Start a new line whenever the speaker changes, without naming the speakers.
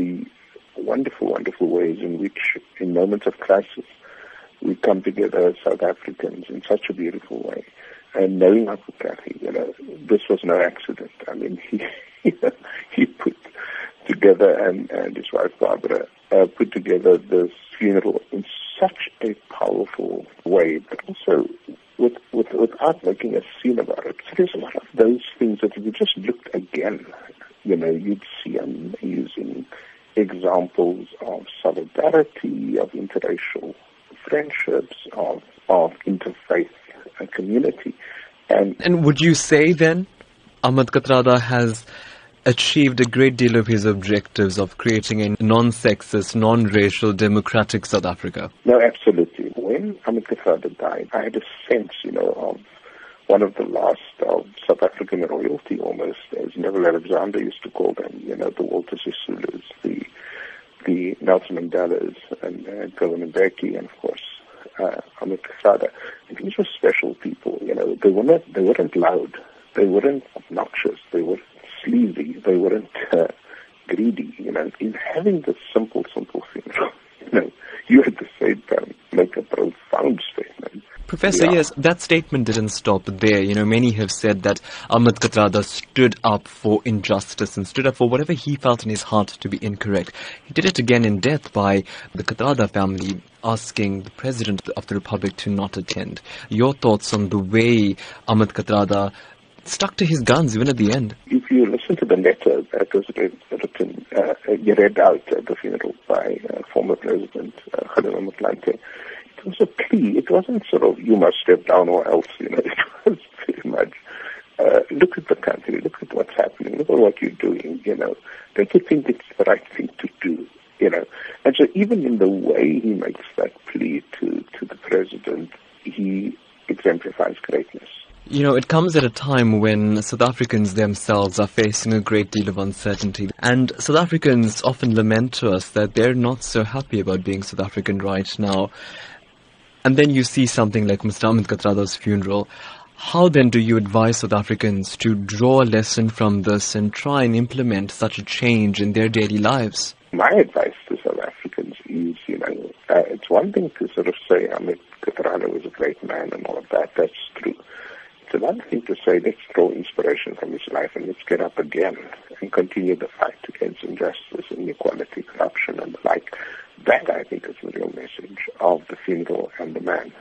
the wonderful, wonderful ways in which, in moments of crisis, we come together as South Africans in such a beautiful way. And knowing Uncle Kathy, you know, this was no accident. I mean, he he put together and, and his wife Barbara uh, put together this funeral in such a powerful way, but also with, with, without making a scene about it. So there's a lot of those things that if you just looked again, you know, you'd see amazing examples of solidarity, of interracial friendships, of, of interfaith community. And,
and would you say then Ahmed Kathrada has achieved a great deal of his objectives of creating a non-sexist, non-racial, democratic South Africa?
No, absolutely. When Ahmed Kathrada died, I had a sense, you know, of one of the last of South African royalty almost, as Neville Alexander used to call them, you know, the Walter Sisulus, the the Nelson Mandelas, and uh, Govan Mbeki, and of course uh, Ahmed Kathrada. And these were special people, you know. They were not, they weren't loud, they weren't obnoxious, they were sleazy, they weren't uh, greedy, you know. In having this simple, simple thing, you know, you at the same time make a profound statement
Professor, yeah. yes, that statement didn't stop there. You know, many have said that Ahmed Kathrada stood up for injustice and stood up for whatever he felt in his heart to be incorrect. He did it again in death by the Kathrada family asking the President of the Republic to not attend. Your thoughts on the way Ahmed Kathrada stuck to his guns even at the end?
If you to the letter that was written, uh, read out at the funeral by uh, former President uh, Kgalema Motlanthe, it was a plea. It wasn't sort of, you must step down or else, you know. It was very much, uh, look at the country, look at what's happening, look at what you're doing, you know. Don't you think it's the right thing to do, you know? And so even in the way he makes that plea to, to the president, he exemplifies greatness.
You know, it comes at a time when South Africans themselves are facing a great deal of uncertainty. And South Africans often lament to us that they're not so happy about being South African right now. And then you see something like Mr. Ahmed Kathrada's funeral. How then do you advise South Africans to draw a lesson from this and try and implement such a change in their daily lives?
My advice to South Africans is, you know, uh, it's one thing to sort of say Ahmed Kathrada was a great man and all of that. That's true. It's another thing to say let's draw inspiration from his life and let's get up again and continue the fight against injustice, inequality, corruption, and the like. That, I think, is the real message of the funeral and the man.